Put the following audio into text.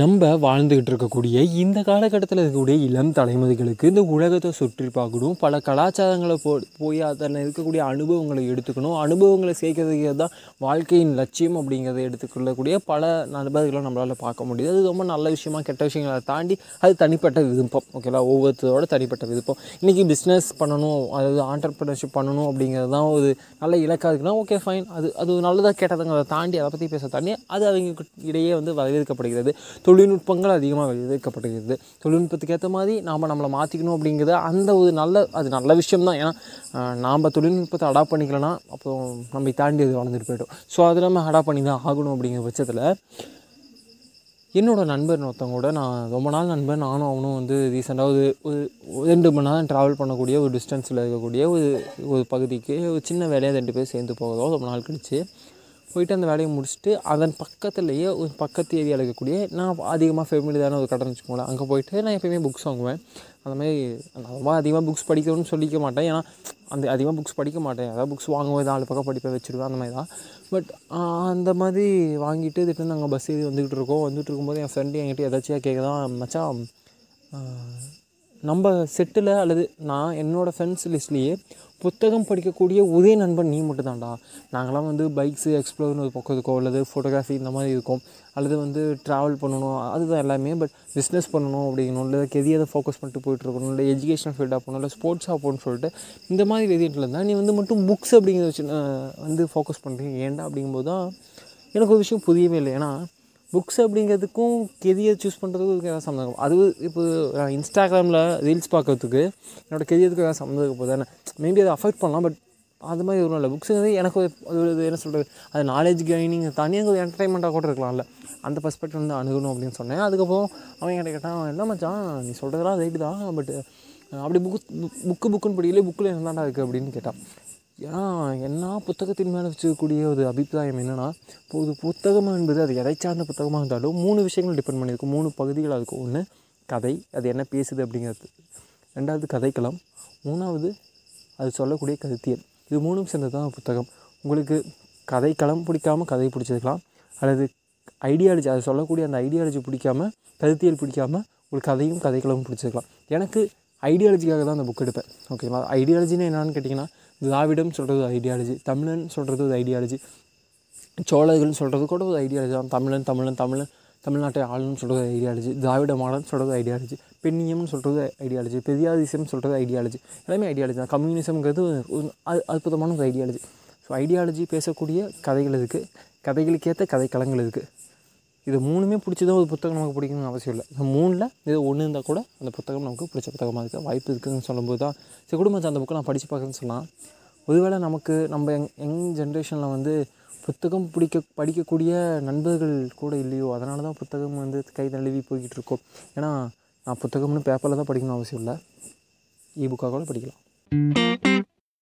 நம்ம வாழ்ந்துக்கிட்டு இருக்கக்கூடிய இந்த காலகட்டத்தில் இருக்கக்கூடிய இளம் தலைமுறைகளுக்கு இந்த உலகத்தை சுற்றி பார்க்கணும். பல கலாச்சாரங்களை போ போய் அதில் இருக்கக்கூடிய அனுபவங்களை எடுத்துக்கணும். அனுபவங்களை சேர்க்கறதுக்கு தான் வாழ்க்கையின் லட்சியம் அப்படிங்கிறத எடுத்துக்கொள்ளக்கூடிய பல நண்பர்களை நம்மளால் பார்க்க முடியுது. அது ரொம்ப நல்ல விஷயமா கெட்ட விஷயங்களை தாண்டி அது தனிப்பட்ட விருப்பம். ஓகேங்களா ஒவ்வொருத்தரோட தனிப்பட்ட விருப்பம். இன்றைக்கி பிஸ்னஸ் பண்ணணும் அதாவது ஆண்டர்பிரினர்ஷிப் பண்ணணும் அப்படிங்கிறது தான் ஒரு நல்ல இலக்காக இருக்குன்னா ஓகே ஃபைன் அது அது நல்லதாக கேட்டதுங்கிறத தாண்டி அதை பற்றி பேச தாண்டி அது அவங்க இடையே வந்து வரவேற்கப்படுகிறது. தொழில்நுட்பங்கள் அதிகமாக வரவேற்கப்படுகிறது தொழில்நுட்பத்துக்கு ஏற்ற மாதிரி நாம் நம்மளை மாற்றிக்கணும் அப்படிங்கிறத அந்த ஒரு நல்ல அது நல்ல விஷயம் தான் ஏன்னா நாம் தொழில்நுட்பத்தை அடாப்ட் பண்ணிக்கலன்னா அப்புறம் நம்ம தாண்டி அது வளர்ந்துட்டு போய்ட்டோம் ஸோ அது நம்ம அடாப்ட் பண்ணி தான் ஆகணும் அப்படிங்கிற பட்சத்தில் என்னோடய நண்பர் ஒருத்தவங்க கூட நான் ரொம்ப நாள் நண்பர் நானும் அவனும் வந்து ரீசெண்டாக ஒரு ஒரு ரெண்டு மணி நேரம் ட்ராவல் பண்ணக்கூடிய ஒரு டிஸ்டன்ஸில் இருக்கக்கூடிய ஒரு ஒரு பகுதிக்கு ஒரு சின்ன வேலையாக ரெண்டு பேர் சேர்ந்து போகிறதோ ரொம்ப நாள் கழிச்சு போயிட்டு அந்த வேலையை முடிச்சுட்டு அதன் பக்கத்துலேயே ஒரு பக்கத்து ஏரியாவில் இருக்கக்கூடிய நான் அதிகமாக ஃபெமிலியரான ஒரு கடன் வச்சுக்கோங்களேன். அங்கே போயிட்டு நான் எப்பயுமே புக்ஸ் வாங்குவேன். அந்த மாதிரி நான் ரொம்ப அதிகமாக புக்ஸ் படிக்கணும்னு சொல்லிக்க மாட்டேன். ஏன்னா அந்த அதிகமாக புக்ஸ் படிக்க மாட்டேன். ஏதாவது புக்ஸ் வாங்குவேன் நாலு பக்கம் படிப்பை வச்சுருவேன் அந்த மாதிரி தான் பட் அந்த மாதிரி வாங்கிட்டு திட்டு நாங்கள் பஸ் ஏறி வந்துக்கிட்டு இருக்கோம். வந்துட்டு இருக்கும்போது என் ஃப்ரெண்டு என்கிட்ட எதாச்சியாக கேட்குதான் மச்சான் நம்ம செட்டில் அல்லது நான் என்னோடய ஃப்ரெண்ட்ஸ் லிஸ்ட்லேயே புத்தகம் படிக்கக்கூடிய ஒரே நண்பன் நீ மட்டும் தான்டா நாங்களாம் வந்து பைக்ஸு எக்ஸ்ப்ளோர்னு ஒரு பக்கம் இருக்கோம் அல்லது ஃபோட்டோகிராஃபி இந்த மாதிரி இருக்கும். அல்லது வந்து ட்ராவல் பண்ணணும் அதுதான் எல்லாமே. பட் பிஸ்னஸ் பண்ணணும் அப்படிங்கணும் இல்லை கெரியரை ஃபோக்கஸ் பண்ணிட்டு போயிட்டுருக்கணும் இல்லை எஜுகேஷன் ஃபீல்டாக போகணும் இல்லை ஸ்போர்ட்ஸாக போகணும்னு சொல்லிட்டு இந்த மாதிரி வேரியண்ட்டில் இருந்தால் நீ வந்து மட்டும் புக்ஸ் அப்படிங்கிறத வச்சு வந்து ஃபோக்கஸ் பண்ணுறீங்க ஏன்டா அப்படிங்கும்போது தான் எனக்கு ஒரு விஷயம் புரியவே இல்லை. ஏன்னா புக்ஸ் அப்படிங்கிறதுக்கும் கெரியர் சூஸ் பண்ணுறதுக்கும் இதுக்கு ஏதாவது சம்மந்தம் அது இப்போ நான் இன்ஸ்டாகிராமில் ரீல்ஸ் பார்க்கறதுக்கு என்னோடய கெரியருக்கு ஏதாவது சம்மந்தம் இருக்க போது தானே மேபி அதை அஃபெக்ட் பண்ணலாம் பட் அது மாதிரி ஒன்றும் இல்லை புக்ஸுங்கிறது எனக்கு ஒரு அது ஒரு என்ன சொல்கிறது அது நாலேஜ் கெய்னிங் தனியாக ஒரு என்டர்டைன்மெண்ட்டாக கூட இருக்கலாம்ல அந்த பர்ஸ்பெக்டிவ் வந்து அணுகணும் அப்படின்னு சொன்னேன் அதுக்கப்புறம் அவன் என்கிட்ட கேட்டான் என்ன மச்சான் நீ சொல்கிறதெல்லாம் ரைட்டு தான் பட் அப்படி புக்கு புக்கு புக்குன்னு படிக்கல புக்கில் என்னதான்டா இருக்குது அப்படின்னு கேட்டான் ஏன்னா என்ன புத்தகத்தின் மேலே வச்சுக்கக்கூடிய ஒரு அபிப்பிராயம் என்னென்னா இப்போ ஒரு புத்தகம் என்பது அது எதை சார்ந்த புத்தகமாக இருந்தாலும் மூணு விஷயங்கள் டிபெண்ட் பண்ணியிருக்கும். மூணு பகுதிகளாக இருக்கும். ஒன்று கதை அது என்ன பேசுது அப்படிங்கிறது. ரெண்டாவது கதைக்களம். மூணாவது அது சொல்லக்கூடிய கருத்தியல். இது மூணும் சேர்ந்தது தான் புத்தகம். உங்களுக்கு கதைக்களம் பிடிக்காம கதை பிடிச்சிருக்கலாம். அல்லது ஐடியாலஜி அது சொல்லக்கூடிய அந்த ஐடியாலஜி பிடிக்காம கருத்தியல் பிடிக்காம உங்களுக்கு கதையும் கதைக்களமும் பிடிச்சிருக்கலாம். எனக்கு ஐடியாலஜிக்காக தான் அந்த புக் எடுப்பேன். ஓகேவா ஐடியாலஜின்னு என்னென்னு கேட்டிங்கன்னா திராவிடம் சொல்கிறது ஐடியாலஜி தமிழன் சொல்கிறது ஒரு ஐடியாலஜி சோழர்கள்னு சொல்கிறது கூட ஒரு ஐடியாலஜி தான். தமிழன் தமிழன் தமிழன் தமிழ்நாட்டை ஆளுன்னு சொல்கிறது ஐடியாலஜி திராவிட மாடல்னு சொல்கிறது ஐடியாலஜி பெண்ணியம்னு சொல்கிறது ஐடியாலஜி பெரியாரிசம் சொல்கிறது ஐடியாலஜி எல்லாமே ஐடியாலஜி தான். கம்யூனிசம்ங்கிறது ஒரு அற்புதமான ஒரு ஐடியாலஜி ஸோ ஐடியாலஜி பேசக்கூடிய கதைகள் இருக்குது கதைகளுக்கேற்ற கதைக்களங்கள் இருக்குது இது மூணுமே பிடிச்சி தான் ஒரு புத்தகம் நமக்கு பிடிக்கணும்னு அவசியம் இல்லை. இந்த மூணில் இது ஒன்று இருந்தால் கூட அந்த புத்தகம் நமக்கு பிடிச்ச புத்தகமாக இருக்க வாய்ப்பு இருக்குதுன்னு சொல்லும்போது தான் சரி குடும்பம் அந்த புக்கை நான் படித்து பார்க்குறேன்னு சொன்னால் ஒருவேளை நமக்கு நம்ம எங் யங் ஜென்ரேஷனில் வந்து புத்தகம் பிடிக்க படிக்கக்கூடிய நண்பர்கள் கூட இல்லையோ அதனால தான் புத்தகம் வந்து கை தழுவி போய்கிட்டு இருக்கோம். ஏன்னா நான் புத்தகம்னு பேப்பரில் தான் படிக்கணும்னு அவசியம் இல்லை. இ புக்காக கூட படிக்கலாம்.